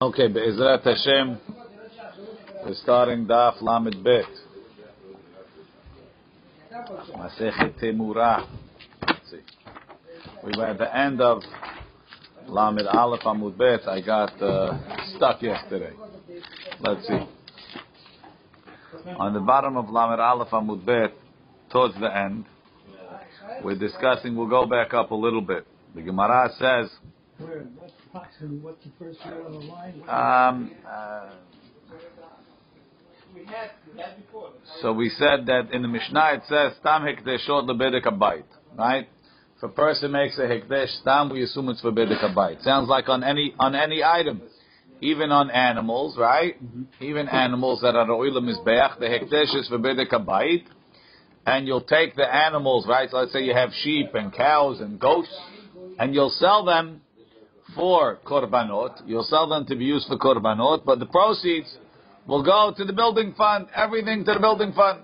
Okay, Be'ezrat Hashem, we're starting Daf Lamed Bet. Masechet Temura. We were at the end of Lamed Aleph Amud Bet. I got uh, stuck yesterday. Let's see. On the bottom of Lamed Aleph Amud Bet, towards the end, we're discussing, we'll go back up a little bit. The Gemara says, Where, what approximately, what's the first word on the line? um, uh, So we said that in the Mishnah it says Stam Hekdeshot lebedek abayit, right? If a person makes a Hekdesh Stam, we assume it's for bedek abayit. Sounds like on any on any item, even on animals, right? Even animals that are oilam mizbeach, the Hekdesh is for bedek abayit, and you'll take the animals, right? So let's say you have sheep and cows and goats, and you'll sell them for korbanot. You'll sell them to be used for korbanot, but the proceeds will go to the building fund. Everything to the building fund.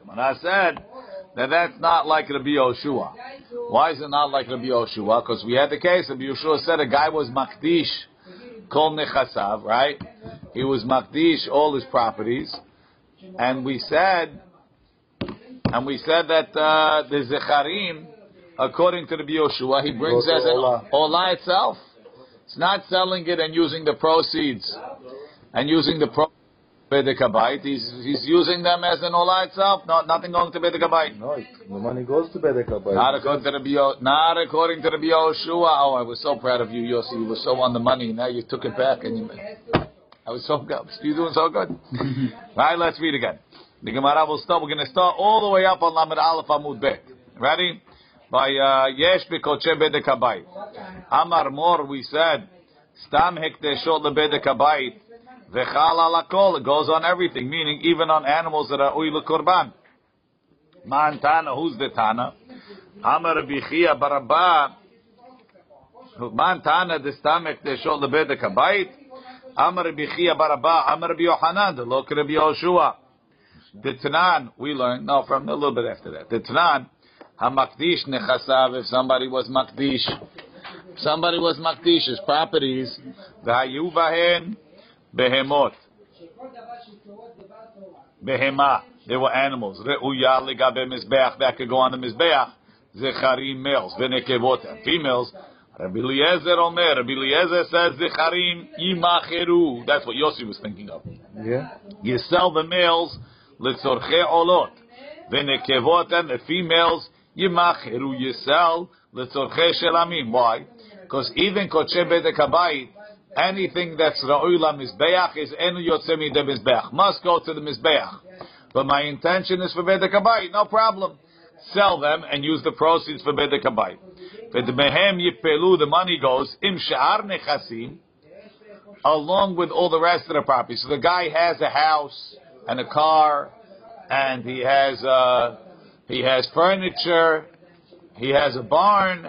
Gemara said that that's not like Rabbi Yoshua. Why is it not like Rabbi Yoshua? Because we had the case. Rabbi Yoshua said a guy was makdish kol nechasav, right? He was makdish all his properties, and we said, and we said that uh, the zecharim, according to the Yoshua, he brings as an olah itself. It's not selling it and using the proceeds and using the pro Bedek He's, he's using them as an olah itself. Not nothing going to Bedek Habayit. No, the money goes to Bedek Not according to Rabbi Yo- not according to Rabbi Yoshua. Oh, I was so proud of you, Yossi. You were so on the money. Now you took it back and you. I was so good. You're doing so good. right, let's read again. The Gemara will start. We're going to start all the way up on Lamed Aleph Amud Bet. Ready? By uh, Yesh Bekoche Bedek Habayit. Amar Mor, we said, Stam Hekdeshot LeBedek Habayit. Vechal alakol, it goes on everything, meaning even on animals that are uy korban. Man Tana, who's the Tana? Amar Bichia Barabba. Man Tana, the the bedek habayit. Amar Bichia Barabba. Amar Rabbi Yohanan, the look Rabbi Yoshua. The Tanan, we learned, no, from a little bit after that. The Tanan, Hamakdish Nechasav, if somebody was Makdish, if somebody was Makdish, his properties, Vahayu Vahen, Behemot. Behema. They were animals. Re'uya legabe mizbeach. That could go on the mizbeach. Zecharim males. Venekevot. Females. Rabbi Eliezer Omer. Rabbi Eliezer says Zecharim yimacheru. That's what Yossi was thinking of. Yeah? You sell the males letzorche olot. Venekevot and the females You sell letzorche shelamim. Why? Because even koche bedek habayit, anything that's ra'ula mizbeach is enu yotzemi de mizbeach. Must go to the mizbeach. But my intention is for bedek habayit. No problem. Sell them and use the proceeds for bedek habayit. But the mehem yipelu, the money goes im she'ar nechasim, along with all the rest of the property. So the guy has a house and a car, and he has uh, he has furniture, he has a barn,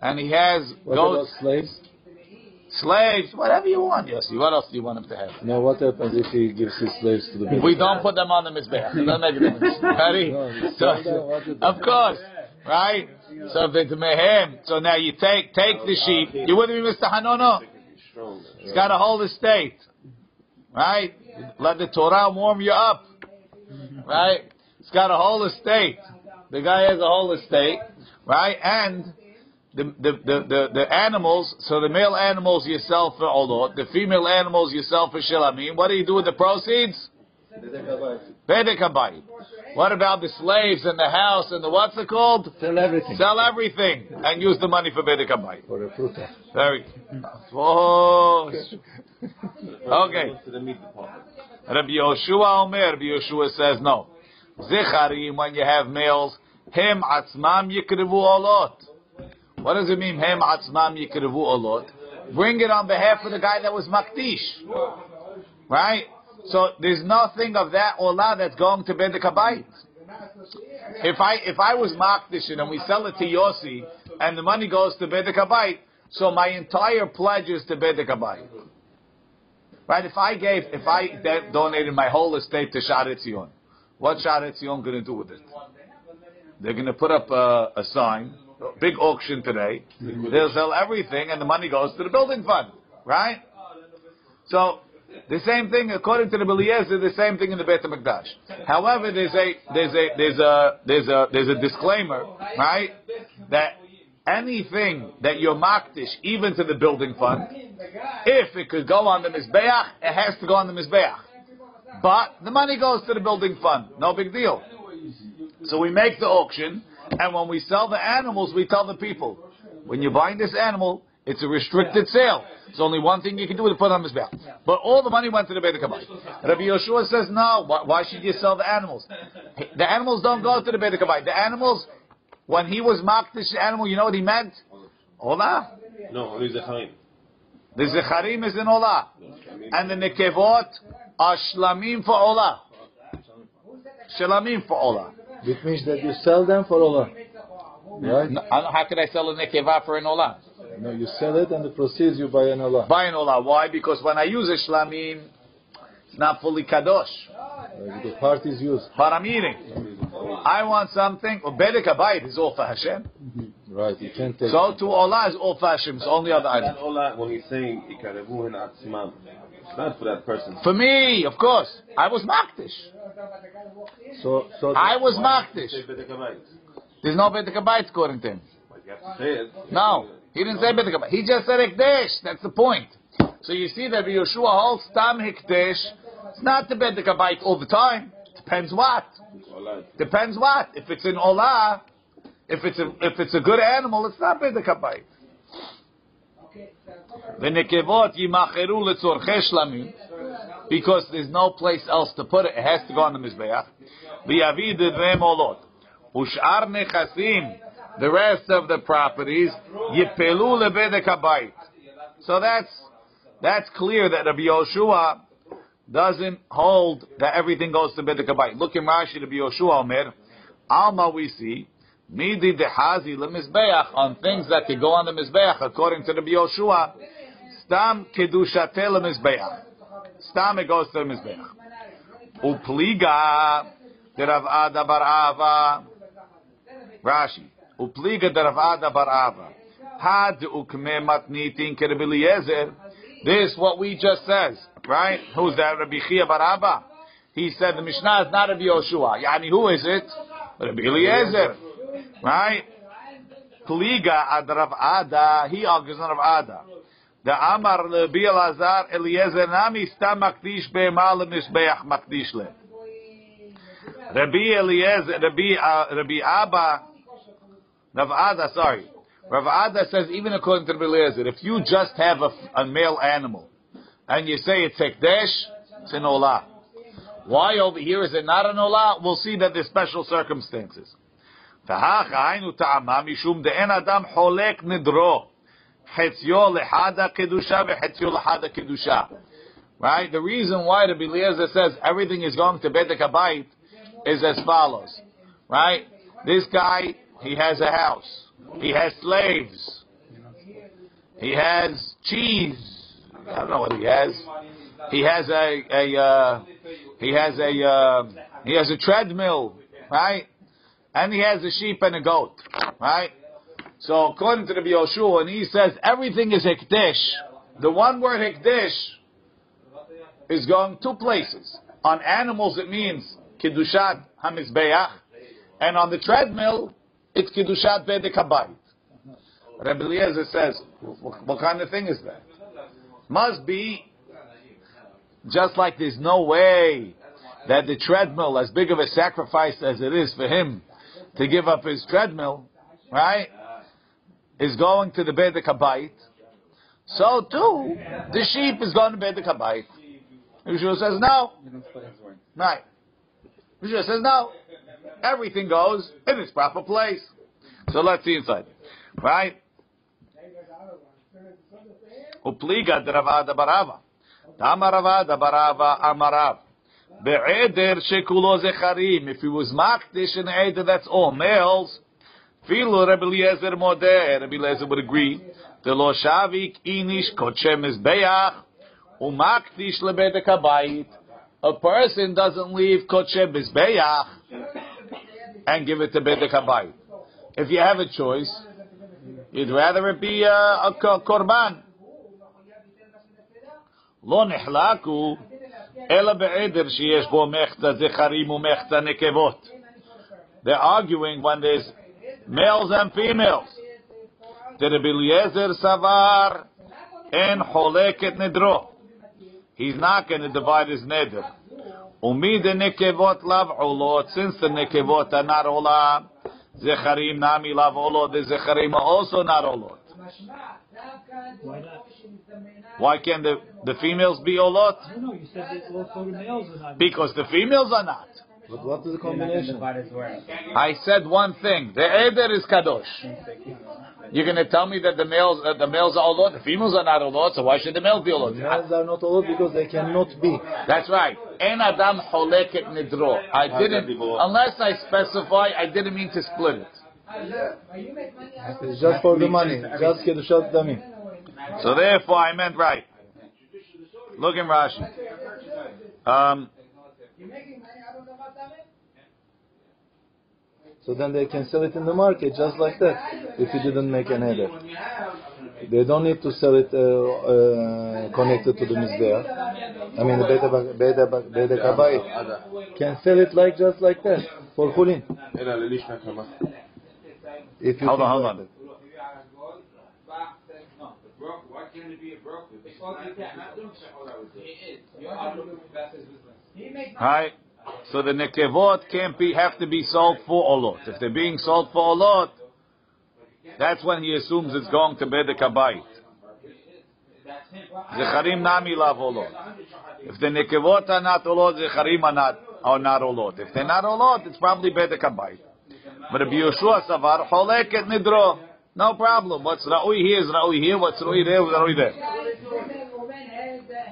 and he has What about goats, slaves? slaves, whatever you want. Yes, what else do you want him to have? No, what happens if he gives his slaves to the Bedek We don't put them on the mizbeach. It doesn't make a difference. Ready? No, So, sell them, what is it? of course, right? So mehem, so now you take take the sheep. You with me, Mr. Hanono? He's got a whole estate, right? Let the Torah warm you up, right? He's got a whole estate. The guy has a whole estate, right? And the the the the, the animals. So the male animals you sell for olot, the female animals you sell for shilamim. What do you do with the proceeds? Bedek Habayit. Bedek. What about the slaves and the house and the what's it called? Sell everything. Sell everything and use the money for bedek habayit. For a fruta. Very. Oh. Okay. Rabbi Yoshua Omer. Rabbi Yoshua says no. Zecharim when you have males, hem atzmam yikrevu olot. What does it mean? Hem atzmam yikrevu olot. Bring it on behalf of the guy that was makdish, right? So there's nothing of that olah that's going to bedek habayit. If I if I was makdish and we sell it to Yossi and the money goes to bedek habayit, so my entire pledge is to bedek habayit. Right? If I gave, if I donated my whole estate to Sharet Zion, what Sharet Zion going to do with it? They're going to put up a, a sign, big auction today. They'll sell everything, and the money goes to the building fund. Right? So the same thing according to the Beliezer, the same thing in the Beit Hamikdash. However, there's a there's a there's a there's a there's a disclaimer, right? That anything that you're makdish, even to the building fund, if it could go on the mizbeach, it has to go on the mizbeach. But the money goes to the building fund, no big deal. So we make the auction, and when we sell the animals, we tell the people, when you're buying this animal, it's a restricted sale. It's only one thing you can do is put on mizbeach. But all the money went to the Beit HaKabai. Rabbi Yeshua says, no, why, why should you sell the animals? The animals don't go to the Beit HaKabai. The animals, when he was makdish the animal, you know what he meant? Olah. No, only Zecharim. The Zecharim is in Olah. And the Nekevot are Shlamim for Olah. Shlamim for Olah. It means that you sell them for Allah. Right? No, How could I sell a Nekeva for an Olah? No, you sell it and the proceeds you buy an Allah. Buy an Olah. Why? Because when I use a Shlamim, it's not fully Kadosh. Uh, the part is used. But I'm eating. I want something. Well, Bedek Abayit is all for Hashem. Right, you can't take So to Olah is all for Hashem. It's only other item. And all that, when he's saying, "Ikarevuhin atzmam," it's not for that person. For me, of course. I was Makdish. So, so I was Say Makdish. There's no Bedek Abayit according to him. Like, you have to say it. No, he didn't say bedikabait. He just said Hekdesh. That's the point. So you see that Yeshua holds Tam Hekdesh. It's not the Bedek Abayit all the time. Depends what. Depends what. If it's in Olah, if it's a, if it's a good animal, it's not Bedek because there's no place else to put it. It has to go on the mizbeach. Them. Ushar the rest of the properties yipelu lebedek. So that's that's clear that Rabbi Yoshua doesn't hold that everything goes to bedek. Look in Rashi, Rabbi Yoshua Omer, Alma we see midi dehazi lemizbeach on things that could go on the mizbeach according to Rabbi Yoshua. Stam kedushate lemizbeach. Stam it goes to the mizbeach. Upliga de Rav Ada bar Ava. Rashi. Upliga de Rav Ada bar Ava. Had ukme matnitin ke Rabbi This what we just says, right? Who's that? Rabbi Chia bar Ava. He said the Mishnah is not Rabbi Yoshua. Yani who is it? Rabbi Eliezer. Right? Pliga ad Rav Ada, he argues on Rav Ada. The Amar Rabbi Elazar Eliezer Nami sta makdish be'emal mishbeach makdish le. Rabbi Eliezer, Rabbi, uh, Rabbi Abba, Rav Ada, sorry. Rav Ada says, even according to Rabbi Eliezer, if you just have a, a male animal, and you say it's hekdesh, it's an olah. Why over here is it not an olah? We'll see that there's special circumstances. Tahach ha'inu ta'amam, yishum de'en adam holek nidro. Hetziol lehada kedusha vehetziol lehada kedusha. Right? The reason why the Beliezer says everything is going to Bedek Abayit is as follows. Right? This guy, he has a house. He has slaves. He has cheese. I don't know what he has. He has a, a uh, he has a uh, he has a treadmill, right? And he has a sheep and a goat, right? So according to the Yoshua, and he says everything is hekdesh, the one word hekdesh is going two places. On animals, it means kiddushat hamizbeach, and on the treadmill, it's kiddushat bedek habayit. Rabbi Eliezer says, what kind of thing is that? Must be just like there's no way that the treadmill, as big of a sacrifice as it is for him to give up his treadmill, right, is going to the Bedek Habayit, so too, the sheep is going to Bedek Habayit. Yeshua says no. Right. Yeshua says no. Everything goes in its proper place. So let's see inside. Right? Upliga de Ravada Barava. Tama Ravada Barava Amarav. Be'eder shekulo zecharim. If he was makdish in eder, that's all males. Filu Rebbe Eliezer modeh. Rebbe Eliezer would agree. The lo shavik inish kochem mizbeach umakdish lebedek habayit. A person doesn't leave kochem mizbeach and give it to bedek habayit. If you have a choice, you'd rather it be a, a korban. לא נחלקו, אלא בעדר שיש בו מחצה זכרים ומחצה נקבות. They're arguing when there's males and females. Terebiliezer Savar en Choleket Nidro. He's not going to divide his neder. Umid nekevot lav olot. Since the nekevot are not olah, zecharim nami lav olot. The zecharim are also not olot. Why can't the, the females be olot? No, no, you said that all males are not. Because the females are not. But what is the combination? I said one thing. The eder is kadosh. You're going to tell me that the males uh, the males are olot, the females are not olot, so why should the males be The males are not allowed because they cannot be. That's right. En adam choleket nidro. I didn't, unless I specify, I didn't mean to split it. It's just for the money. Just kedushat damim. So therefore, I meant right. Look in Rashi. Um, So then they can sell it in the market just like that if you didn't make an edit. They don't need to sell it uh, uh, connected to the Mizbeah. I mean, the Beta, Beta, Beta Kabai can sell it like just like that for Hulin. If you hold on, hold on. İt Hi. So the nekevot can't be have to be sold for olot. If they're being sold for olot, that's when he assumes it's going to be the kabayit. Zecharim nami lav olot. If the nekevot are not olot, zecharim are not are not olot. If they're not olot, it's probably be the kabayit. But if Yeshua savar choleket nidro, no problem. What's ra'ui here is ra'ui here. What's ra'ui there is ra'ui there.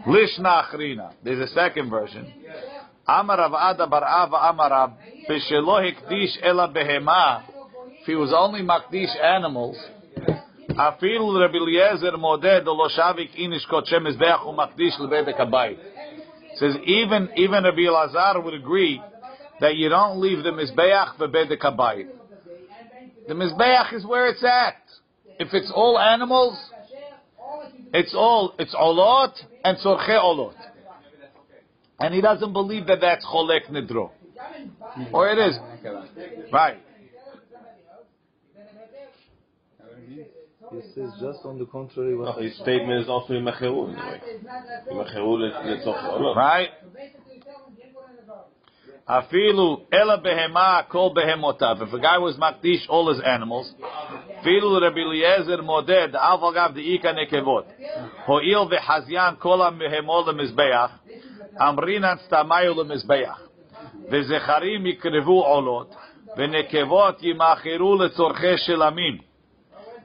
Lishna achrina. There's a second version. Amar Rav Ada bar Ava Amar Rav B'shelo hikdish ela behema. If he was only makdish animals, afilu Rabbi Eliezer moded lo shavik inish kot shem mizbeach umakdish lebedek habayit. Says even even Rabbi Elazar would agree that you don't leave the mizbeach bedek habayit. The mizbeach is where it's at. If it's all animals, it's all it's olot and tzorche olot and he doesn't believe that that's cholek nidro. Or it is. Right. He says just on the contrary. What no, his statement is also in Mechirul. Mechirul is Right? Afilu ela behema kol behemotav. If a guy was makdish all his animals, filu Rabbi Eliezer moded avogav deika nekevot. Hoil vehazian kol behemol mizbeach. Amrinan stamayu lemizbeach. V'zecharim yikrevu olot. ונקבות ימאכרו לצורכי שלמים,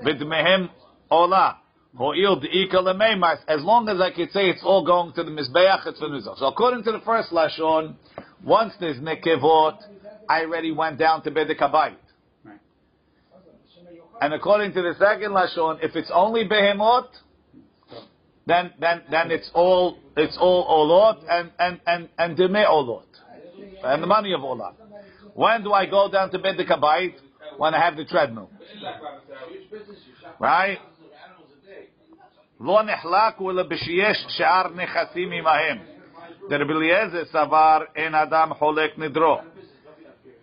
ודמיהם עולה. Ho'il de'ika lemeimas. As long as I could say it's all going to the Mizbeach, it's for the Mizbeach. So according to the first Lashon, once there's nekevot, I already went down to Bedek Habayit. And according to the second Lashon, if it's only Behemot, then, then, then it's all, it's all Olot and, and, and, and Deme Olot. And the money of Olot. When do I go down to Bedek Habayit? When I have the treadmill. Right? לא נחלקו אלא בשיש שאר נכסים עמהם. דרבי אליעזר סבר אין אדם חולק נדרו.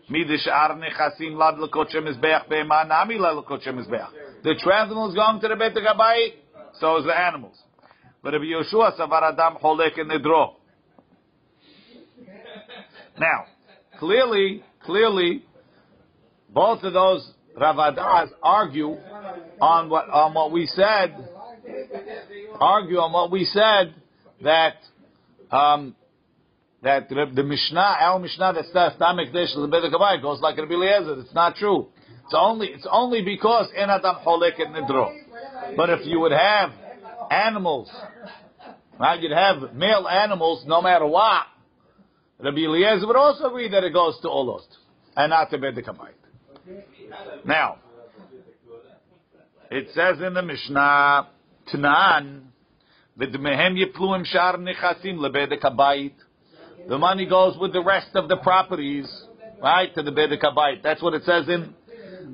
מי דשאר נכסים לד לקודשי מזבח בהמה נמי לקודשי מזבח. The treadmill is going to the בית הגבאי, so is the animals. Rabbi Yoshua Savar Adam Holek and Nidro. Now, clearly, clearly, both of those Ravadas argue on what on what we said. Argue on what we said that um, that the Mishnah, our Mishnah, that says Tamik Desh Lebedekabai goes like Rabbi Eliezer. It's not true. It's only it's only because Enadam Holek and Nidro. But if you would have animals, Now You'd have male animals, no matter what. Rabbi Eliezer would also agree that it goes to Olot and not to Bedek Now, it says in the Mishnah. Tanan, v'dmehem yipluim shar nechasim lebedek habayit. The money goes with the rest of the properties, right, to the bedek habayit. That's what it says in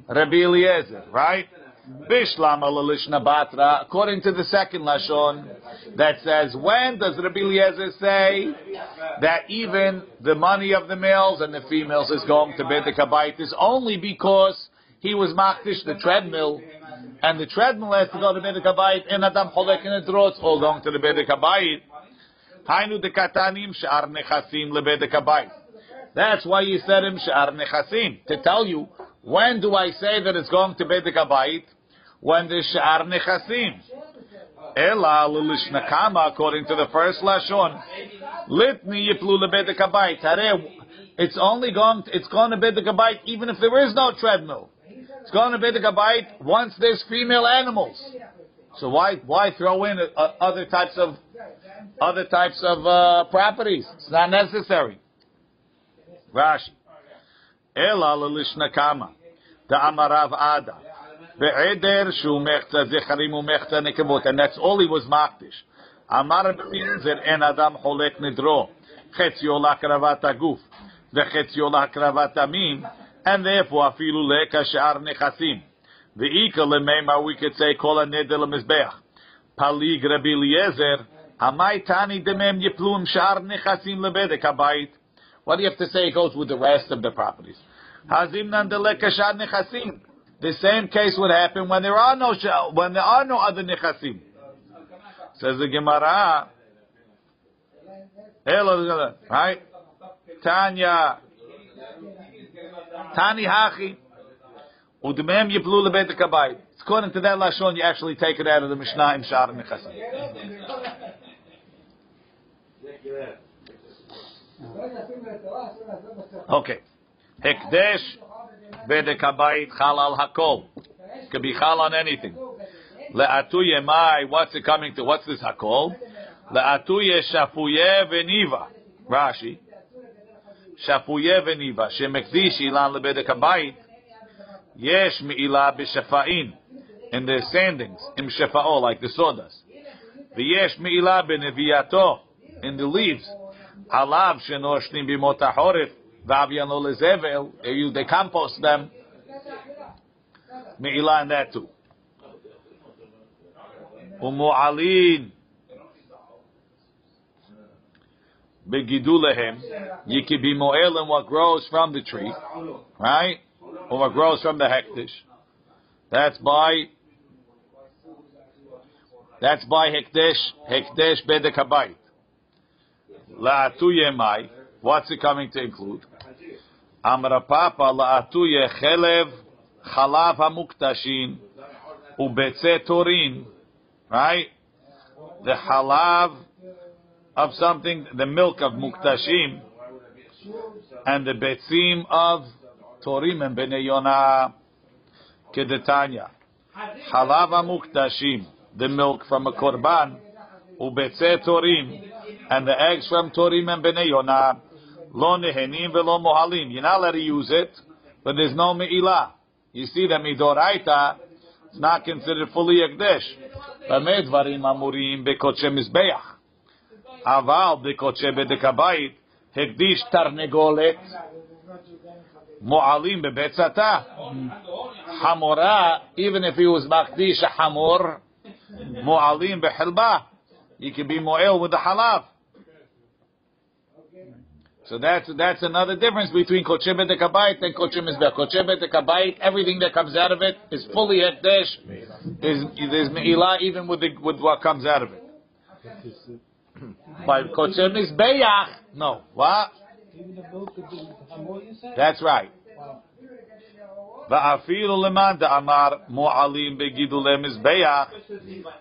Rabbi Eliezer, right? Bishlam Lishna Batra, according to the second Lashon, that says, when does Rabbi Eliezer say that even the money of the males and the females is going to be the kabayit is only because he was makdish the treadmill, and the treadmill has to go to Beit Kabayit, and Adam Cholek and the It's all going to the Beit Kabayit. Hainu de Katanim Shar Nechasim LeBeit Kabayit. That's why he said him Shar Nechasim, to tell you, when do I say that it's going to Beit Kabayit? When the Shar Nechasim. Ela Lulishnakama, according to the first Lashon, Litni Yiplu LeBeit Kabayit. It's only going, to, it's going to Beit Kabayit even if there is no treadmill. It's going to be the once there's female animals. So why why throw in uh, other types of other types of uh, properties? It's not necessary. Rashi. Ela lelishna kama. The amarav ada. Be'eder shu mechta zecharim umechta nekebot. And that's all he was makdish. Amar b'minzer en adam cholek nidro. Chetzio lakravat aguf. Vechetzio lakravat amim and therefore afilu leka she'ar nechasim. Ve'ika lemema, we could say kol haneder lemizbeach. Palig Rabbi Eliezer, amai tani demem yiplum habayit. What do you have to say? It goes with the rest of the properties. Hazim nandeleka she'ar nechasim. The same case would happen when there are no when there are no other nechasim. Says the Gemara. Right? Tanya. Tani hachi. Udmem yiplu lebeit kabayit. According to that lashon, you actually take it out of the Mishnah in Shar Nechasim. Okay. Hekdesh Vedekabayit chal al hakol. Could be chal on anything. Le'atu yemai, what's it coming to? What's this hakol? Le'atu yeshafuye veniva. Rashi. Shafuye veniva. Shemekdish ilan lebedekabayit. Yesh mi'ilah b'shafa'in. In the sandings. Im shafa'o, like the sawdust. V'yesh mi'ilah b'neviyato. In the leaves. Halav shenoshnim b'motahorif. Vavianol is Evel, they eh, compost them. Meila and that too. Umu'alin. Begidulehem. You can be mo'el what grows from the tree. Right? Or what grows from the hektish. That's by that's by Hekdesh, Hekdesh Bedekabait. La Yemai. What's it coming to include? Amra papa la'atuye chelev chalav hamuktashin torin. Right? The halav of something, the milk of muktashim, and the betzim of torim and bnei yonah, kedetanya. Halava muktashim, the milk from a korban, ubetze torim, and the eggs from torim and bnei yonah, Lo nehenim velo mohalim. You're not allowed to use it, but there's no me'ilah. You see that midoraita is not considered fully ekdesh. Bamei dvarim amurim bekotche mizbeach. Aval bekotche bedekabayit hekdish tarnegolet. Mo'alim bebetzata. Hamora, even if he was makdish hamor, mo'alim behelba. He can be mo'el with the halaf. So that's that's another difference between koche bedekabayit and koche mizbech. Koche bedekabayit, everything that comes out of it is fully hekdesh. Is there's me'ilah even with the, with what comes out of it. By kosher mizbeach, no. What? That's right.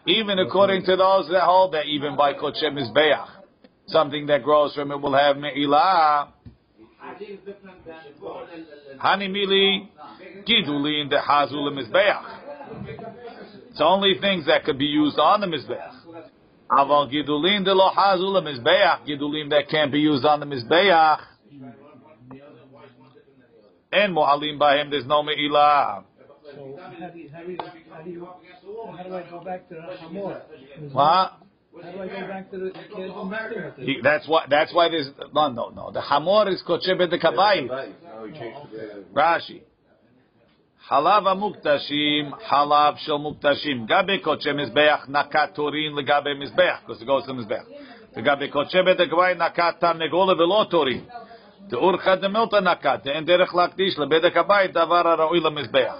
Even according to those that hold that even by kosher mizbeach, something that grows from it will have me'ilah. Hanimili gidulin de hazul mizbeach. It's only things that could be used on the mizbeach. Aval gidulim de lo hazul mizbeach. Gidulim that can't be used on the mizbeach. And mu'alim by him, there's no me'ilah. So how do you, how do you, how do you, how do I go back to hamor? What? How do I go back to the kid? He, that's why. That's why there's no, no, no. The hamor is kochebet the kabayit. Rashi. חלב המוקדשים, חלב של מוקדשים. גבי קודשי מזבח נקת תורין לגבי מזבח, because it goes to מזבח. לגבי קודשי בית הגבאי נקת תרנגולה ולא תורין. תאורכא דמילתא נקת, אין דרך להקדיש לבדק הבית דבר הראוי למזבח.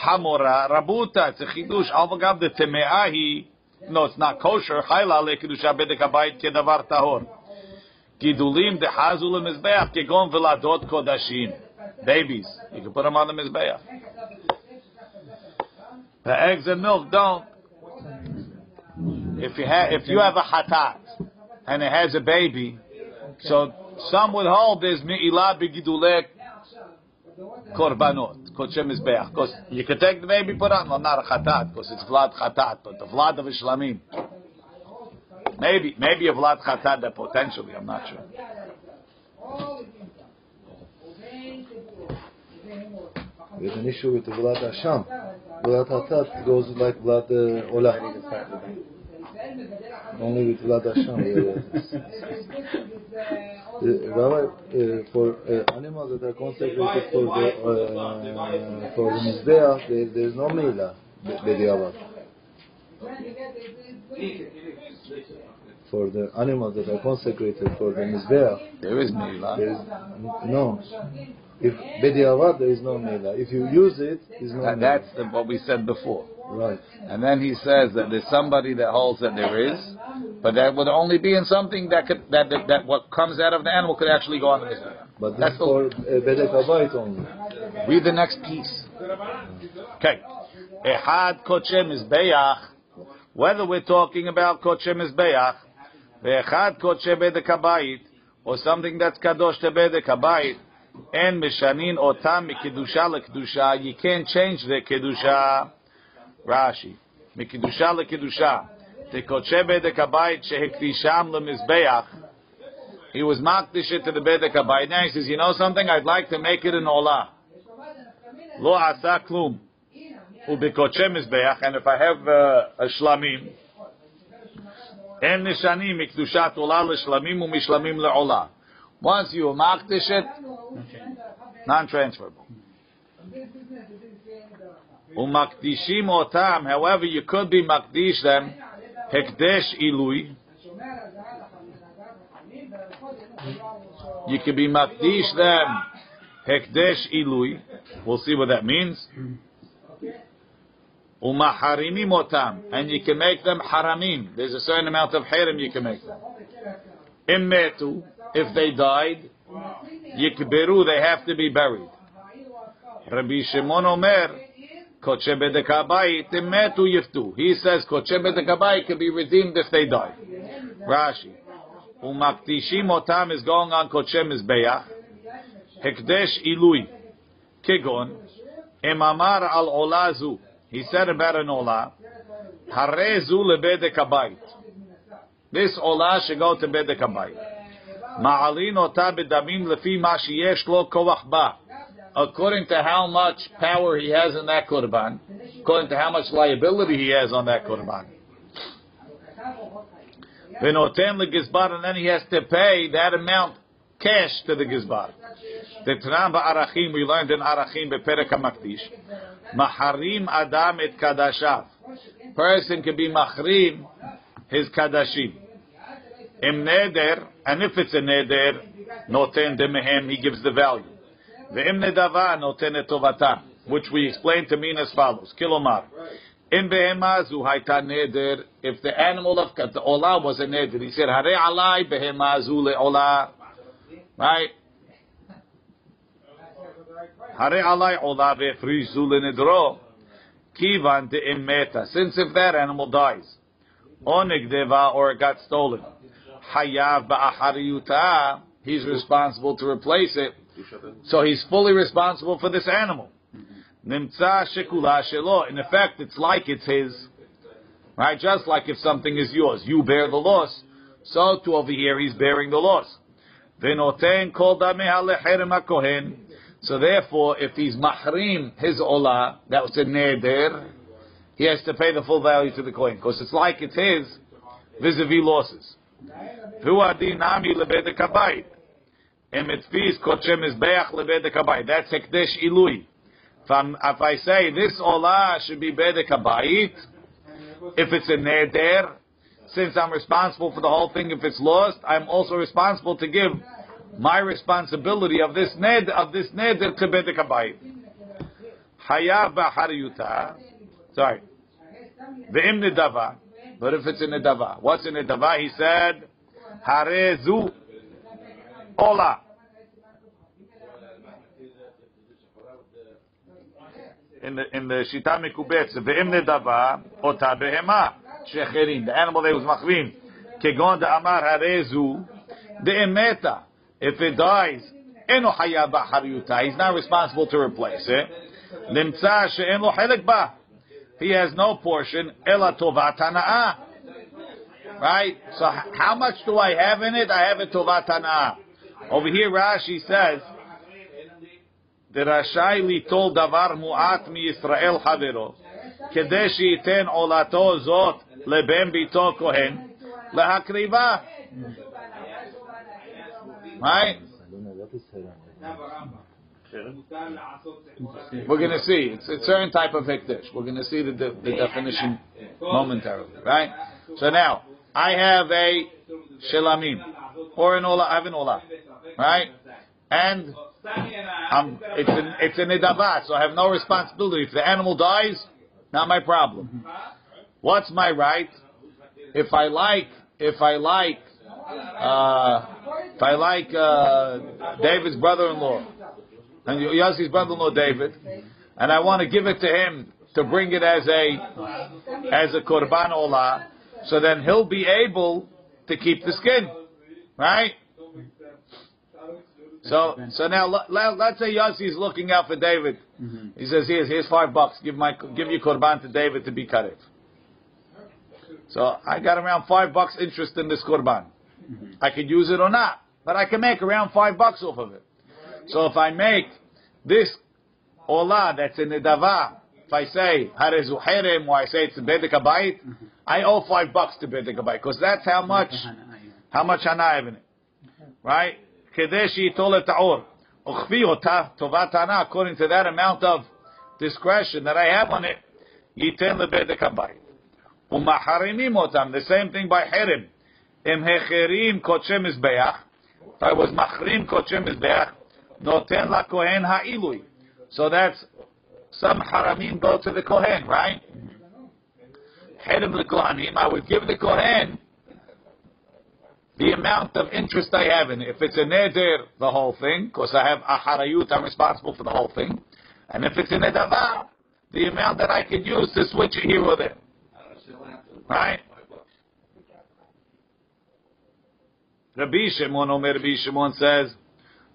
חמורה רבותא, זה חידוש, על וגם דטמאה היא, no, it's not kosher. Chayla lekedusha bedek habayit kedavar tahor. Gidulim dehazu lemizbeach kegon veladot kodashim. Babies, you can put them on the mizbeach. The eggs and milk don't. If you have, if you have a hatat and it has a baby, so some would hold there's mi'ilah begidulek korbanot kodshem mizbeach. Because you can take the baby, put on, well, not a hatat, because it's vlad hatat, but the vlad of ishlamim. Maybe, maybe a vlad hatat that potentially, I'm not sure. There's an issue with the Vlad Hasham. Vlad Hatat goes like Vlad uh, Olah. Only with Vlad Hasham. For animals that are consecrated for the for the Mizbeach, there, there's no Meila, Bediavad. For the animals that are consecrated for the Mizbeach, There is mi'ilah. there is no. If Bediavad, there is no Meila. If you use it, is no Meila. that's the, what we said before. Right. And then he says that there's somebody that holds that there is, but that would only be in something that could that that, that what comes out of the animal could actually go on the mizbeach. But That's for uh, Bedek Habayit only. Read the next piece. Okay. Ehad koche mizbeach. Whether we're talking about koche mizbeach, ve'echad koche bedek habayit, or something that's kadosh to bedek habayit, and mishanin otam mikidusha lekidusha, you can't change the kedusha. Rashi. Mikidusha lekidusha. Shehekdisham lemizbeach. He was makdish it to the bedek habayit. Now he says, you know something? I'd like to make it an olah. Lo asa klum. Ubikoche mizbeach, and if I have uh, a shlamim, en nishanim mikdushat olah l'shlamim umishlamim le'olah. Once you makdish it, non-transferable. Umakdishim otam, however, you could be makdish them, hekdesh ilui. You could be makdish them, hekdesh ilui. We'll see what that means. Umaharimim otam, and you can make them haramim. There's a certain amount of haram you can make them. Immetu, if they died, yikberu, they have to be buried. Rabbi Shimon Omer, koche bedekabayit, immetu yiftu. He says koche bedekabayit can be redeemed if they die. Rashi. Umaktishim otam is going on koche mizbeach. Hekdesh ilui. Kigon. Emamar al olazu. He said about an olah. Harezu lebedek habayit. This olah should go to bedek habayit. Ma'alin ota bedamim lefi sheyesh lo koach ba. According to how much power he has in that korban, according to how much liability he has on that korban. And then he has to pay that amount cash to the gizbar. The Tanam Arachim, we learned in Arachim beperek hamakdish. Maharim adam et kadashav. Person can be mahrim his kadashim. Im neder, and if it's a neder, noten demehem, he gives the value. Ve'im nedava noten etovata, which we explained to mean as follows. Kilomar. In behemazu haita neder, if the animal of the olah was a neder, he said, Hare alai behemazu le'olah. Right? Hare alai olah ve'frizu le'nedro. Kivan de'im meta. Since if that animal dies, onigdeva or it got stolen, hayav ba'achariyuta, he's responsible to replace it. So he's fully responsible for this animal. Mm-hmm. Nimtza shekula shelo. In effect, it's like it's his. Right? Just like if something is yours, you bear the loss. So to over here, he's bearing the loss. Venoten kol hakohen. So therefore, if he's mahrim his olah, that was a neder, he has to pay the full value to the coin because it's like it's his vis-a-vis losses. Hu adinami habayit. That's hekdesh ilui. If, I say this olah should be bedek habayit, if it's a neder, since I'm responsible for the whole thing, if it's lost, I'm also responsible to give my responsibility of this ned of this neder to bedek habayit. Hayav b'hariyuta. Sorry. Ve'im nedava. But if it's a nedava, what's a nedava? He said, harezu ola. In the in the shita mikubetz, ve'im nedava ota behema shecherin. The animal that was machrim. Kegon de amar harezu de'emeta. If it dies, eno hayav b'hariyuta. He's not responsible to replace it. Nimtza she'en lo helek ba. He has no portion. Ela. Right? So how much do I have in it? I have a tovat hana'ah. Over here Rashi says, דרשאי ליטול דבר מועט מישראל חברו, כדי שייתן עולתו זאת לבן ביתו כהן, להקריבה. Right? We're going to see. It's a certain type of hekdesh. We're going to see the, the, the definition momentarily, right? So now, I have a shelamim, or an ola, I have an ola, right? And I'm, it's an it's an idavat, so I have no responsibility. If the animal dies, not my problem. What's my right? If I like, if I like, uh, if I like uh, David's brother-in-law, and Yossi's brother-in-law David, and I want to give it to him to bring it as a as a korban olah, so then he'll be able to keep the skin, right? So so now let, let's say Yossi is looking out for David. He says, "Here's here's five bucks. Give my give your korban to David to be karet." So I got around five bucks interest in this korban. I could use it or not, but I can make around five bucks off of it. So if I make this olah that's in the dava, if I say harezu herem or I say it's a bedek abayit, I owe five bucks to bedek abayit because that's how much how much hana I have in it, right? Kedeshi Tolet taor ochviota Ota, according to that amount of discretion that I have on it, Yiten Lebedekabai. Umaharimim Otam, the same thing by Herim. Im Hecherim Kochem Izbeach. I was Machrim Kochem is beach. Noten La Kohen Ha'ilui. So that's some Haramim go to the Kohen, right? Herim the Kohanim, I would give the Kohen the amount of interest I have in it. If it's a neder, the whole thing, because I have aharayut, I'm responsible for the whole thing. And if it's a nedava, the amount that I could use to switch it here or there. Right? Rabbi Shimon, Omer Rabbi Shimon says,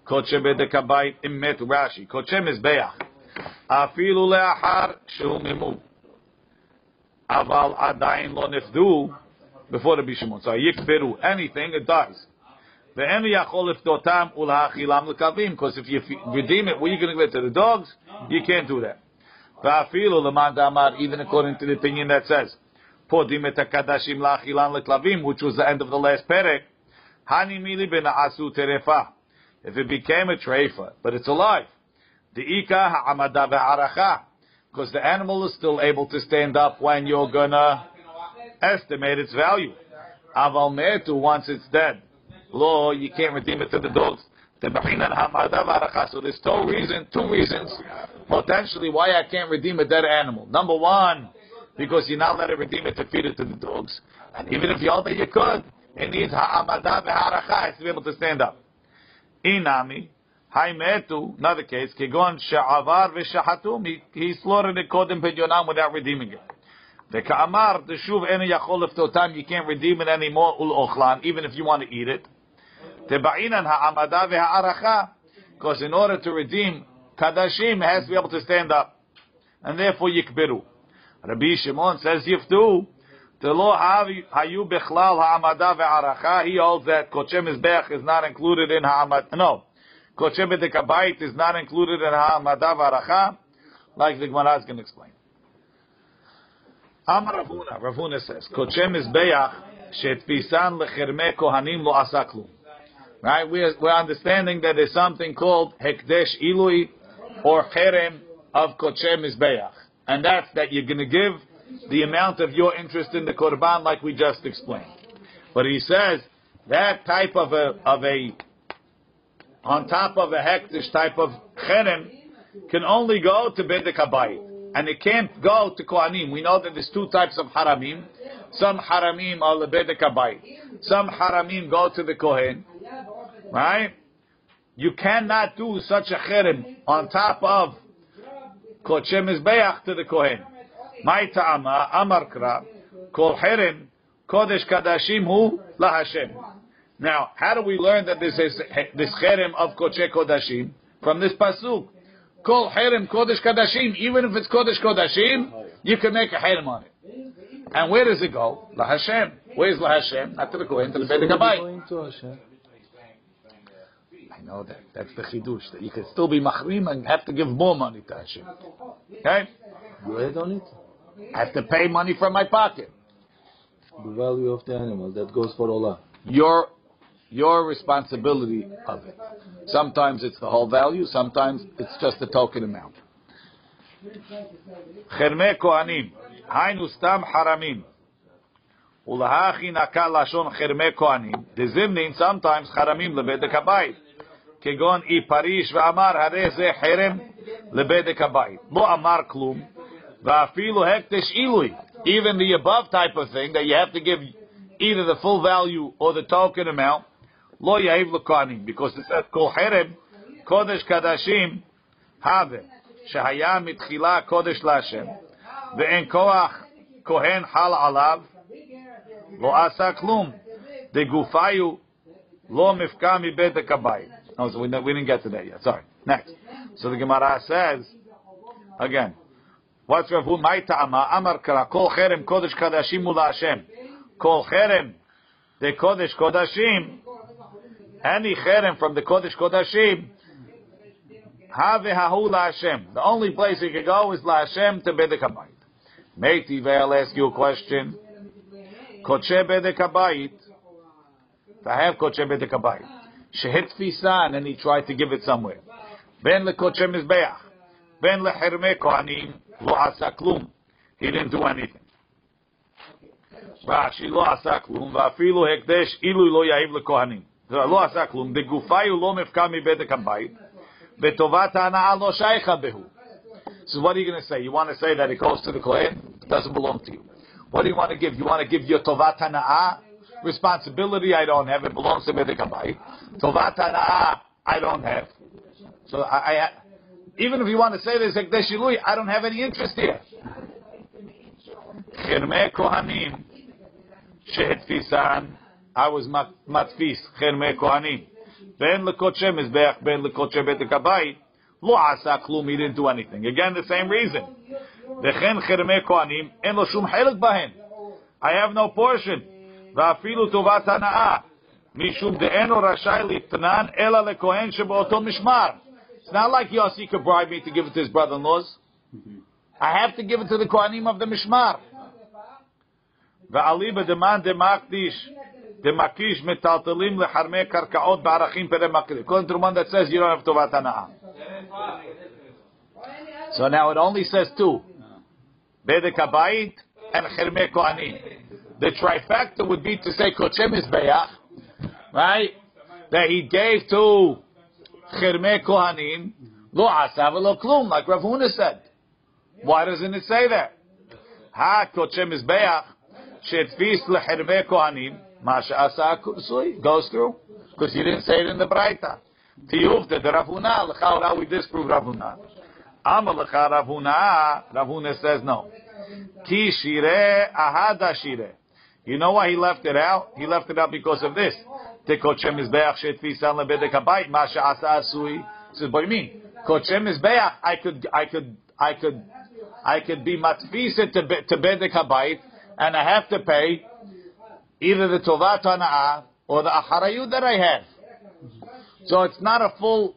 Koche bedekabait immet Rashi. Koche mizbeach. Afilu le'achar shehu mimu. Aval adayin lo nifdu before the Bishimon. So yikberu anything, it dies. Because if you redeem it, are you going to give it to the dogs? You can't do that. Even according to the opinion that says, which was the end of the last perek. If it became a treifa, but it's alive. The ika ha'amada ve'aracha. Because the animal is still able to stand up when you're gonna estimate its value. Aval metu, once it's dead. Lo, you can't redeem it to the dogs. So there's two reasons, two reasons potentially why I can't redeem a dead animal. Number one, because you're not letting redeem it to feed it to the dogs. And even if you all that you could, it needs ha'amada ve'haracha to be able to stand up. Inami, haimetu, another case, kegon she'avar ve'shahatum, he, he slaughtered it kodem pedyonam without redeeming it. The V'ka'amar, the shuv eni yachol leftotam, you can't redeem it anymore, ul ochlan, even if you want to eat it. The Teba'inan ha'amada v'ha'aracha, because in order to redeem kadashim, has to be able to stand up. And therefore yikbiru. Rabbi Shimon says yiftu, the law hayu bechlal ha'amada v'ha'aracha, he holds that kochem izbech is not included in ha'amad, no. Kochem b'dekabait is not included in ha'amada v'ha'aracha, like the Gemara is going to explain. Amar Ravuna, Ravuna says, Koche Mizbeach, Shetpisan Lecherme Kohanim Lo Asaklu. Right? We're, we're understanding that there's something called Hekdesh Ilui or Cherem of Koche Mizbeach. And that's that you're going to give the amount of your interest in the Korban like we just explained. But he says that type of a, of a, on top of a hektish type of cherem can only go to bid the Habayit. And it can't go to Kohanim. We know that there's two types of haramim. Some haramim are lebedek habayit. Some haramim go to the Kohen. Right? You cannot do such a cherem on top of Kodshe Mizbeach to the Kohen. My ta'ama, amar kra, kol cherem, kodesh kadashim hu la Hashem. Now, how do we learn that this is this cherem of Kodesh Kodashim? From this pasuk. Kol cherem kodesh kadashim. Even if it's kodesh kodashim, you can make a cherem on it. And where does it go? La Hashem. Where's La Hashem? Not to the Kohen, to the Beit Habayit. Going to Hashem. I know that. That's the chidush. That you can still be machrim and have to give more money to Hashem. Okay? You add on it? I have to pay money from my pocket. The value of the animal that goes for olah. Your your responsibility of it. Sometimes it's the whole value. Sometimes it's just a token amount. חרמי כהנים, היינו סתם חרמים. ולהכי נקה לשון חרמי כהנים, דזימנין sometimes חרמים לבדק הבית. כגון אי פריש ואמר הרי זה חרם לבדק הבית. לא אמר כלום, ואפילו הקדש עילוי. Even the above type of thing that you have to give either the full value or the token amount, Lo Yahiv lekohanim because it says Kol Hereb Kodesh Kadashim Have Shehaya Mitchila Kodesh Lashem Ve'en Koach Kohen Hal Alav Lo Asa Klum Degufayu Lo Mifka Mibet Kabai. No, oh, so we, we didn't get to that yet. Sorry. Next. So the Gemara says again. What's Rav Huna? My ta'ama amar kara kol cherem kodesh kadashim ula Hashem. Kol cherem de kodesh kodashim any cherem from the Kodesh Kodashim, have hahu Hashem. The only place he can go is Hashem to bedek habayit. Meiti I'll ask you a question. Koche bedek habayit. To have koche bedek habayit. Shehit fisan, and he tried to give it somewhere. Ben lekoche mizbeach. Ben lechermei kohanim. Lo asaklum. He didn't do anything. Rashi lo asaklum. Va'afilu hekdesh ilu lo yahiv lekohanim. לא עשה כלום, בגופיו לא מפקע מבדק הבית, בטובת ההנאה לא שייכה בהו. So what are you going to say? You want to say that it goes to the Kohen? It doesn't belong to you. What do you want to give? You want to give your Tovat Hana'ah? Responsibility I don't have. It belongs to Bedek Habayit. Tovat Hana'ah I don't have. So I, I, even if you want to say there's Hekdesh Shilui, I don't have any interest here. Chirmei Kohanim Shehetfisan I was mat- matfis Chirmei Kohanim Ben lekotche mizbeach, ben lekotche bedek habayit. Lo asa klum, he didn't do anything. Again, the same reason. Dechen chermei kohanim, en lo shum chelik bahen. I have no portion. Tovat hana'ah. Mishum de'eno rashai litnan, ela lekohen shebe'oto mishmar. It's not like Yossi could bribe me to give it to his brother-in-laws. I have to give it to the kohanim of the mishmar. Va'ali b'deman demakdish. Demakish metaltelim leharmei karkaot ba'arachim peremakir. According to the one that says you don't have. So now it only says two. Bedek and chermei kohanim. The trifecta would be to say kochem izbeach, right? That he gave to chermei kohanim, lo asav lo klum, like Rav Huna said. Why doesn't it say that? Ha kochem izbeach, shetfis lechermei kohanim, Masha Asa Kursui goes through because he didn't say it in the Braita. Tiyuv the Rav Huna l'chaura we disprove Rav Huna. Amar l'cha Rav Huna Ravuna says no. Ki shire ahada shire. You know why he left it out? He left it out because of this. Tekochem mizbeach shetfisan lebedek habayit masha asa asui. Says, what do you mean? Kochem mizbeach. I could, I could, I could, I could be matfisa to to bedek habayit, and I have to pay either the Tovat Hana'ah or the Acharayut that I have. So it's not a full,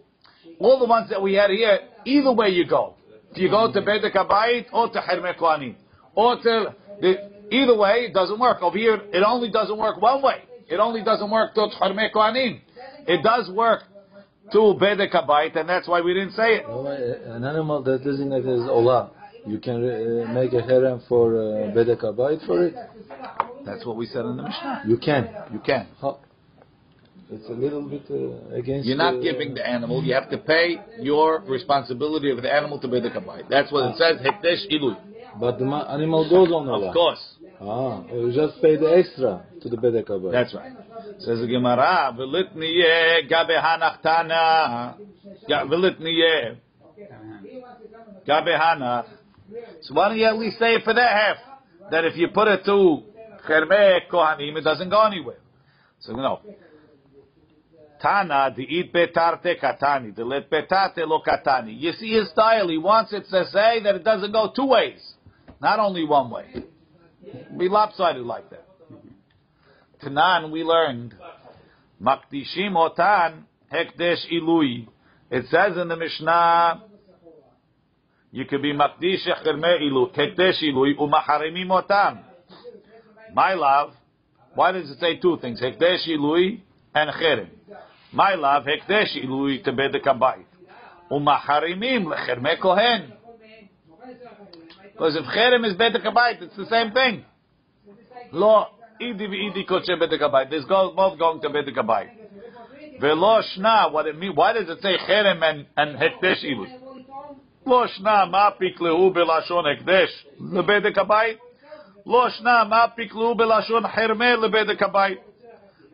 all the ones that we had here, either way you go. If you go to Bedek Habayit or to Herme. Or to, the, either way, it doesn't work. Over here, it only doesn't work one way. It only doesn't work to Herme. It does work to Bedek Habayit, and that's why we didn't say it. An animal that designated as Ola, you can uh, make a harem for uh, Bedek Habayit for it? That's what we said in the Mishnah. You can. You can. How? It's a little bit uh, against. You're not uh, giving the animal. You have to pay your responsibility of the animal to be the Habayit. That's what it says. Hekdesh. But the ma- animal goes on. Of course. Ah, you just pay the extra to the Bedek Habayit. That's right. Says the Gemara, "V'litniye gabe hanachtana, v'litniye gabe hanach." So why don't you at least say it for that half? That if you put it to chermeh kohanim, it doesn't go anywhere. So no. Tana, the eat betarte katani, the let betate lo katani. You see his style. He wants it to say that it doesn't go two ways, not only one way. Be lopsided like that. Tanan, we learned, Makdishim otan hekdesh ilui. It says in the Mishnah, you could be makdish cherme ilu, hekdesh ilui, umaharimim otam. My love, why does it say two things? Hekdesh ilui and cherem. My love, hekdesh ilui to bedek habayit. Umaharimim lecherme kohen. Because if cherem is bedek habayit, it's the same thing. Lo idi v'idi koche bedek habayit. This goes both going to bedek habayit. Velo shna, what it mean? Why does it say cherem and and hekdesh ilui? Lo shna ma piklehu belashon hekdesh habayit. Lo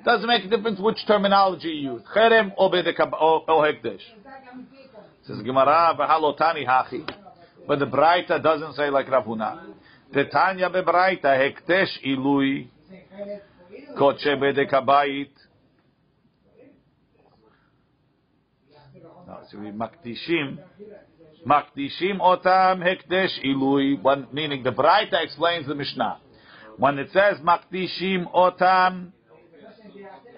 Doesn't make a difference which terminology you use, cherem or hekdesh. Says Gemara v'halotani hachi, but the Braita doesn't say like Rav Huna. The Tanya bebraita hekdesh ilui koche bedek habayit. No, so we makdishim. Makdishim otam hekdesh ilui. Meaning the Braita explains the Mishnah. When it says makdishim otam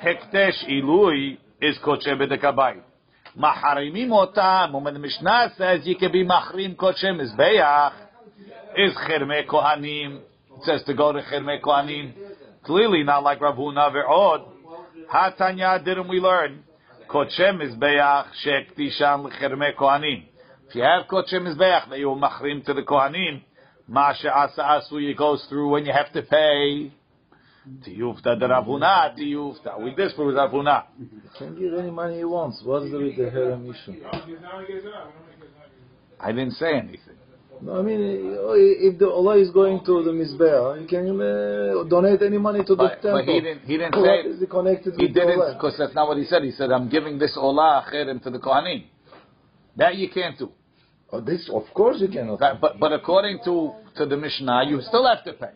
hekdesh ilui is koche bedek habayit. Maharimim otam. When the Mishnah says you can be machrim koche mizbeach, is cherme kohanim. It says to go to cherme kohanim. Clearly not like Rav Huna ve'od. Hatanya didn't we learn? Koche mizbeach shektishan lecherme kohanim. If you have koche mizbeach that you machrim to the kohanim, ma she'asa asu it goes through when you have to pay. Tiyufta Huna, tiyufta. We disprove Rav Huna. He can give any money he wants. What's the with the harem issue? I didn't say anything. No, I mean, if the Ola is going to the Mizbeah, you can uh, donate any money to the But, temple. but he didn't. He didn't What say. is it connected He with didn't because that's not what he said. He said, "I'm giving this olah cherem to the kohanim." That you can't do. Oh, this, of course you cannot. That- but but according to to the Mishnah, you still have to pay.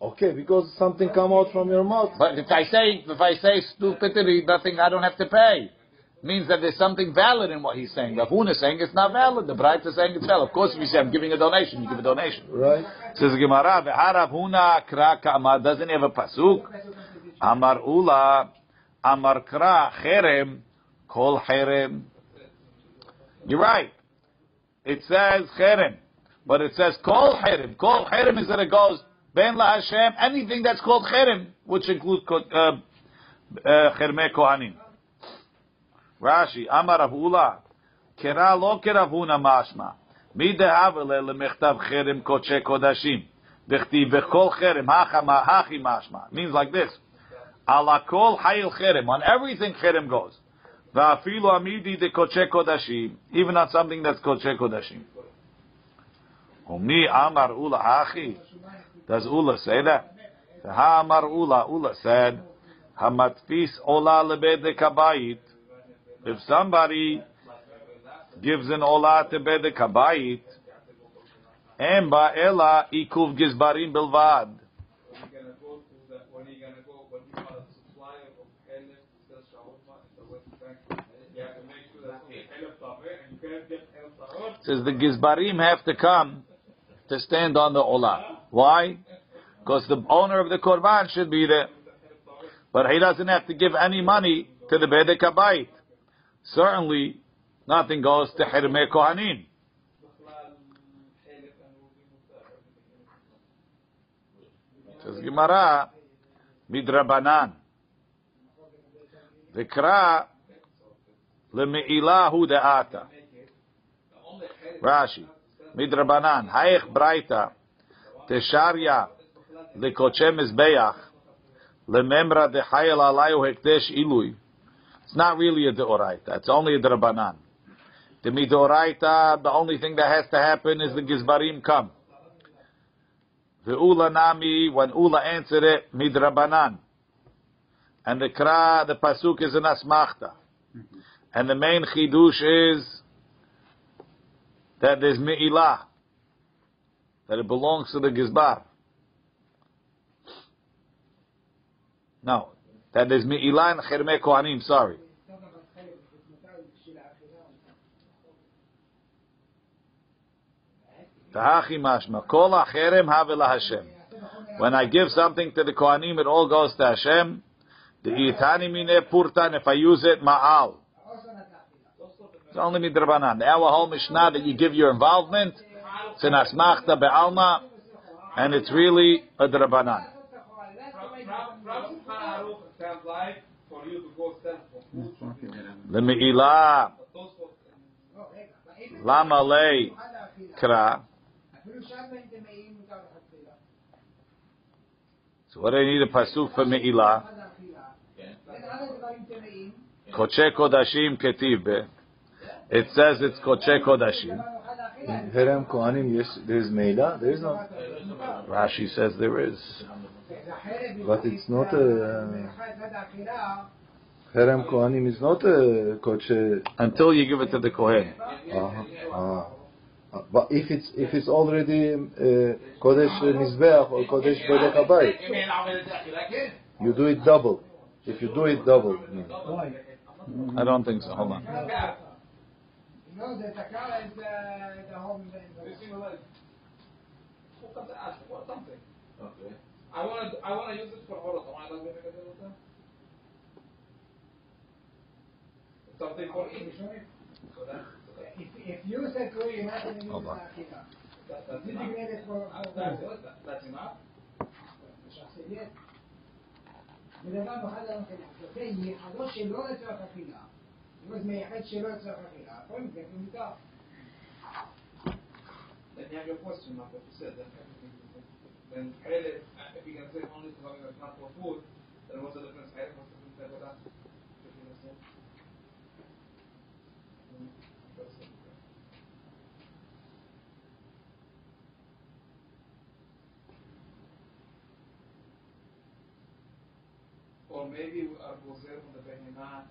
Okay, because something come out from your mouth. But if I say if I say stupidity, nothing, I don't have to pay. Means that there's something valid in what he's saying. Rav Huna is saying it's not valid. The Braita is saying it's valid. Of course, if you say I'm giving a donation, you give a donation. Right? Says the Gemara, "V'harav Huna kra kama." Doesn't have a pasuk? Amar Ula, Amar kra cherem, kol cherem. You're right. It says cherem, but it says kol cherem. Kol cherem is that it goes ben la Hashem. Anything that's called cherem, which includes ko- uh, uh, chermei kohanim. Rashi, Amar Rav Ula, kera lo keravuna mashma. מי דהבלה למכתב חרם קודשי קודשים. דכתיב בכל חרם, הכי משמע. Means like this. על הכל חיל חרם. On everything חרם goes. Va'afilu amidi de koche kodashim. Even on something that's koche kodashim. Umni amar ula. Does Ula say that? Ula. Ula said, Hamatfis ola kabayit. If somebody gives an ola to bede kabayit, Emba ela ikuv gizbarim bilvad. Says the gizbarim have to come to stand on the olah. Why? Because the owner of the korban should be there, but he doesn't have to give any money to the bedek habayit. Certainly, nothing goes to Hirmei Kohanim. Says Gemara, Midrabanan. Vikra Leme'ilah hu de'ata. Rashi. Midrabanan. Hayech braita. Tesharya. Lekoche mizbeach. Lememra dechayel alayu hekdesh ilui. It's not really a deoraita. It's only a drabanan. The midoraita, the only thing that has to happen is the gizbarim come. The ula nami, when ula answered it, midrabanan. And the kra, the pasuk is an asmachta. And the main chidush is that there's me'ilah. That it belongs to the gizbar. No. That there's me'ilah and chirmei kohanim, sorry. When I give something to the Kohanim, it all goes to Hashem. The itani mine purtan, if I use it, ma'al. It's only midrabanan. The our whole Mishnah that you give your involvement, it's an asmachta be'alma, and it's really a drabanan. sounds like for you to go sell for food. Lemi'ilah, lama lei kra. So what do I need a pasuk for me'ilah? Koche kodashim ketiv be. It says it's koche kodashim. Herem Kohanim, yes, there is Meila. There is no, Rashi says there is. but it's not a. Herem Kohanim is not a koche. Until you give it to the kohen. Uh-huh. Uh, but if it's if it's already uh, kodesh mizbeach or kodesh habayit, you do it double. If you do it double. I don't think so. Hold on. No, the takara is uh, the home. What to ask? What something? Okay. I want to. I want to use it for horus. I want to make it with that. Something for each. So that's If, if you said to you're not going to use Hold on. the akira. that, that's Did you enough. get it for That's good. That- That's enough. השחסדית? מדבר באחד המקומות, זה ייחדו שלא לצורך אכילה. אם זה מייחד שלא לצורך אכילה, כל מקרה זה מותר. Then you have your question mark, what you said. Then everything is the same. Then Halef, uh, if you can say only something that's not for food, then what's the difference? Halef, what's the difference there with that? If you can say. Hmm, that's it. Or maybe our Gozer from the Behemah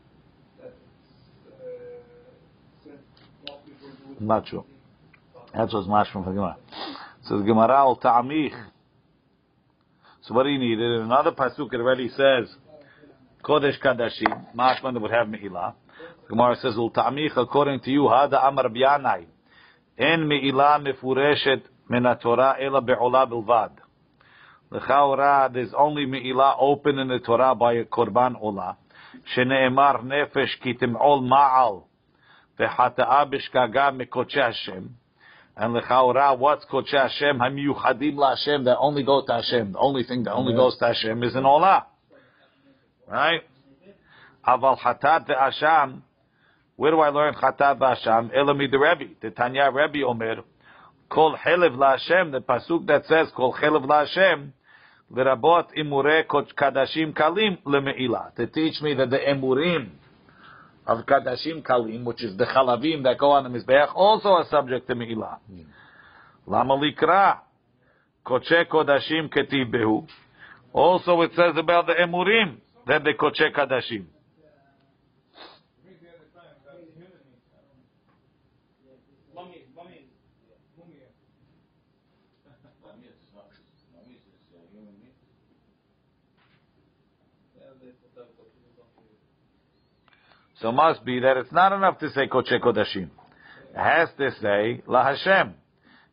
Not true. That's what's mashma from Gemara. So the Gemara al ta'amich. So what do you need? In another pasuk it already says Kodesh Kadashim. Mashma would have Me'ilah. Gemara says ul ta'amich according to you hada amar biyanai. En Me'ilah mefureshet min Torah ela be'olah bilvad. L'chaora there's only Me'ilah open in the Torah by a korban olah. Shene'emar nefesh ki tim'ol ma'al. וחטאה בשגגה מקודשי השם. And לכאורה, what's קודשי השם? המיוחדים להשם, that only go to Hashem. The only thing that only goes to Hashem is in עולה. Right? אבל חטאת ואשם, where do I learn חטאת ואשם? אלא מדרבי. The Tanya Rebbe אומר, כל חלב להשם, the pasuk that says, כל חלב להשם, לרבות אמורי קדשים קלים למעילה. To teach me that the emurim, of Kadashim Kalim, which is the Chalavim that go on the Mizbeach, also are subject to Me'ilah. Lama Likra, Koche Kodashim Ketiv Behu. Also it says about the Emurim, that they Koche Kadashim. So it must be that it's not enough to say Koche Kodashim. It has to say La Hashem.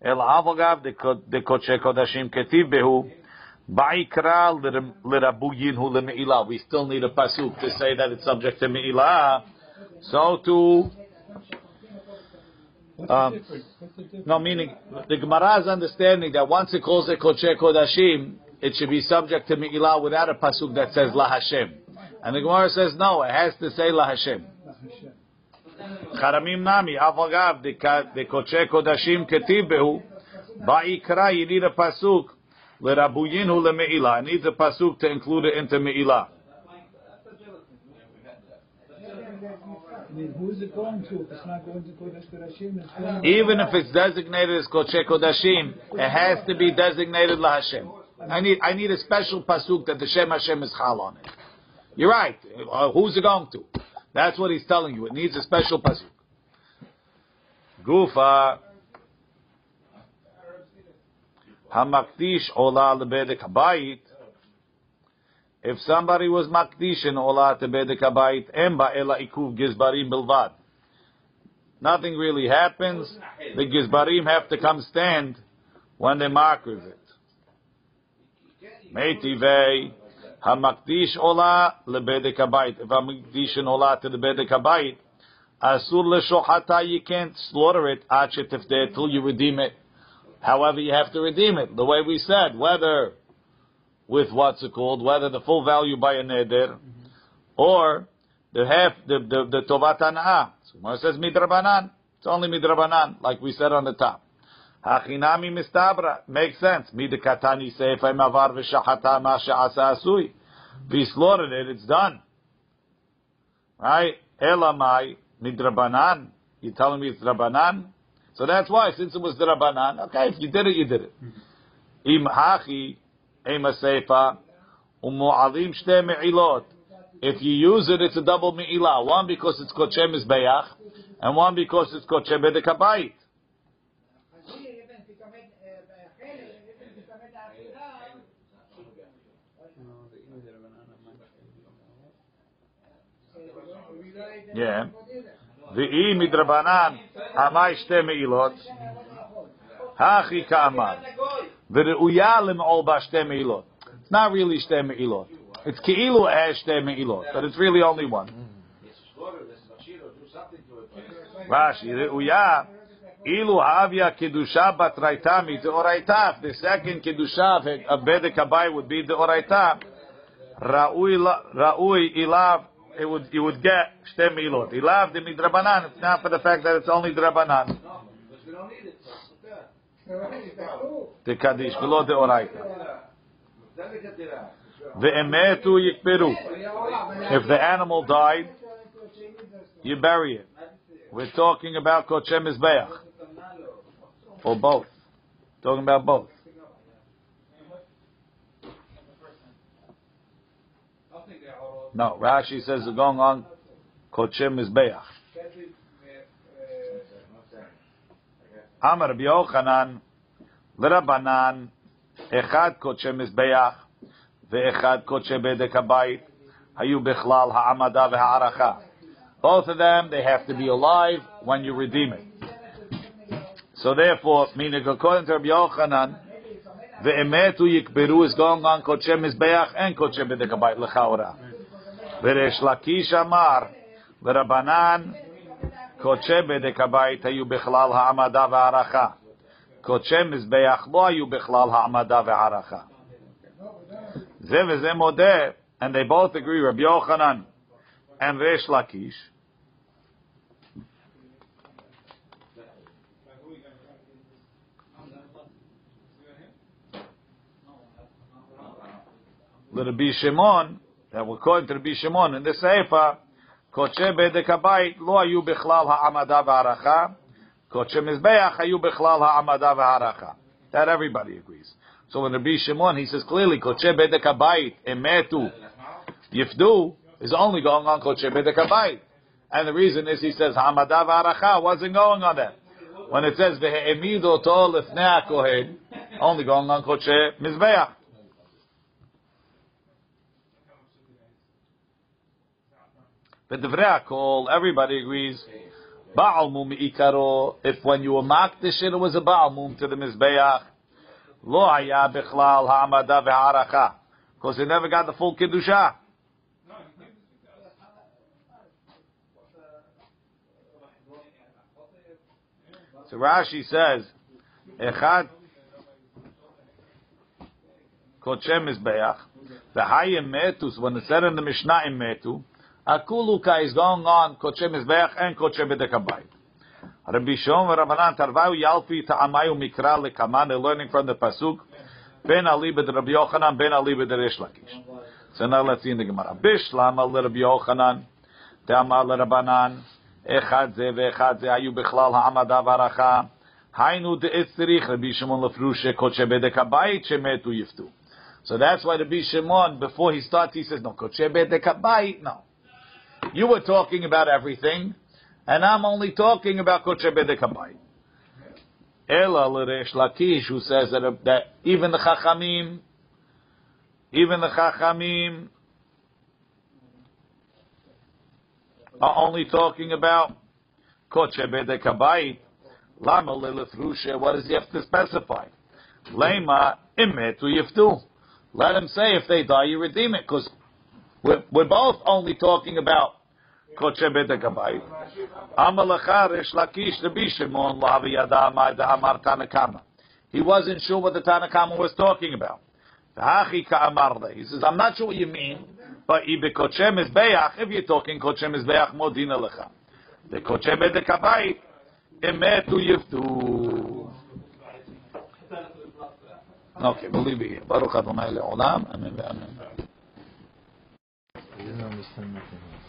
El Avogav de Koche Kodashim Ketiv Behu. Ba'ikra l'rabu yinhu l'me'ilah. We still need a pasuk to say that it's subject to me'ilah. So to um, no, meaning the Gemara's understanding that once it calls it Koche Kodashim, it should be subject to Me'ilah without a pasuk that says La Hashem. And the Gemara says, no, it has to say La Hashem. Charamim Nami, Avagav, the Koche Kodashim Ketibehu, Ba'ikra, you need a Pasuk, Lerabuyinhu Leme'ilah. I need a Pasuk to include it into Me'ilah. Even if it's designated as Kodesh Kodashim, it has to be designated La Hashem. I need I need a special pasuk that the Shem Hashem is chal on it. You're right. Uh, who's it going to? That's what he's telling you. It needs a special pasuk. Gufa. Hamakdish ola lebedek habayit. If somebody was makdish in ola tebedek habayit, emba ela ikuv gizbarim bilvad. Nothing really happens. The gizbarim have to come stand when they mark with it. Meitivei If hamakdish in ola to the bedek habayit, asur leshochata, you can't slaughter it achet till you redeem it. However, you have to redeem it. The way we said, whether with what's it called, whether the full value by a neder, or the half, the, the, the tovat ana'ah. So Gemara says midrabanan. It's only midrabanan, like we said on the top. Hachinami mistabra. Makes sense. Midikatani seifai mavar v'shachata ma she'asa asui. If he slaughtered it, it's done. Right? Elamai midrabanan. You're telling me it's drabanan? So that's why, since it was the Rabbanan, okay, if you did it, you did it. Mm-hmm. Im hachi, ema seifa, umu'alim shte me'ilot. If you use it, it's a double me'ilah. One because it's koche mizbeach, and one because it's koche bedekabayit. Yeah. V'i midrabanan, amai shte me'ilot. Hachi ka'amar. V're'uya lim'ol ba shte me'ilot. It's not really shte me'ilot. It's ki'ilu as shte me'ilot, but it's really only one. Rashi, re'uya, ilu havya kedusha batraita mi deoraita. The second kedusha of bedek abai would be deoraita. Ra'ui ilav, it would, you would get shte me'ilot. Ilav de midrabanan, it's not for the fact that it's only drabanan. The kaddish, below deoraita. Ve'emetu yikberu. If the animal died, you bury it. We're talking about koche mizbeach. Or both. Talking about both. No, Rashi says the going on Kochim beach. Amar B'Yochanan, L'Rabanan, Echad Kochim beach Ve'echad Kochim Bedek Habayit, Hayu Bechlal Ha'amada Ve'ha'aracha. Both of them, they have to be alive when you redeem it. So therefore, meaning according to Rabbi Yochanan, the emetu yikberu is going on kochem beach and kochem b'dekabayit lechaura. וריש לקיש אמר, ורבנן, קודשי בדק הבית היו בכלל העמדה והערכה. קודשי מזבח לא היו בכלל העמדה והערכה. זה וזה מודה, and they both agree, רבי יוחנן and ריש לקיש, לרבי שמעון, that we're according to רבי שמעון, in the Sefer, קודשי בדק הבית לא היו בכלל העמדה והערכה, קודשי מזבח היו בכלל העמדה והערכה. That everybody agrees. So when Rabbi Shimon, he says clearly, קודשי בדק הבית, אמתו, yifdu, is only going on קודשי בדק הבית. And the reason is he says, העמדה והערכה wasn't going on that. When it says, והעמיד אותו לפני הכהן, only going on קודשי מזבח. But the call, everybody agrees. Baal mum ikaro. If when you were marked the shit, it was a baal mum to the mizbeach. Lo haya bichlal ha'amada ve'aracha. Because they never got the full kiddusha. So Rashi says, Echad kodshe mizbeach. The hayim metus, when it said in the Mishnah in metu, Akuluka is going on koche mizbeach and koche bedek habayit. Rabbi Shimon Rabbanan Tarvayu Yalfi Ta'amayu Mikra Lekaman. They're learning from the pasuk. Ben Ali b'd Rabbi Yochanan, Ben Ali b'd Rish Lakish. So now let's see in the Gemara. Bishlam al Rabbi Yochanan, Ta'amar Rabbanan, Echad ze ve'echad ze ayu bichlal ha'amada v'aracha. Hainu de'etzirich Rabbi Shimon lefrushe koche bedek habayit shemetu yiftu. So that's why Rabbi Shimon, before he starts, he says, no, koche bedek habayit, no. You were talking about everything, and I'm only talking about koche bedek habayit. Ela l'resh Lakish, who says that, uh, that even the Chachamim, even the Chachamim are only talking about koche bedek habayit. Lama lelithrushe, what does he have to specify? Lema imetu yiftu. Let him say if they die, you redeem it, because we're, we're both only talking about koche bedek habayit. Amalacha resh lakish Rabbi lavi yada amar Tanakama. He wasn't sure what the Tanakama was talking about. He says, I'm not sure what you mean, but if you're talking koche mizbeach modina lecha. The koche bedek habayit, emetu yiftu. Okay, it here. Baruch Adonai le'olam. Amen ve'amen. I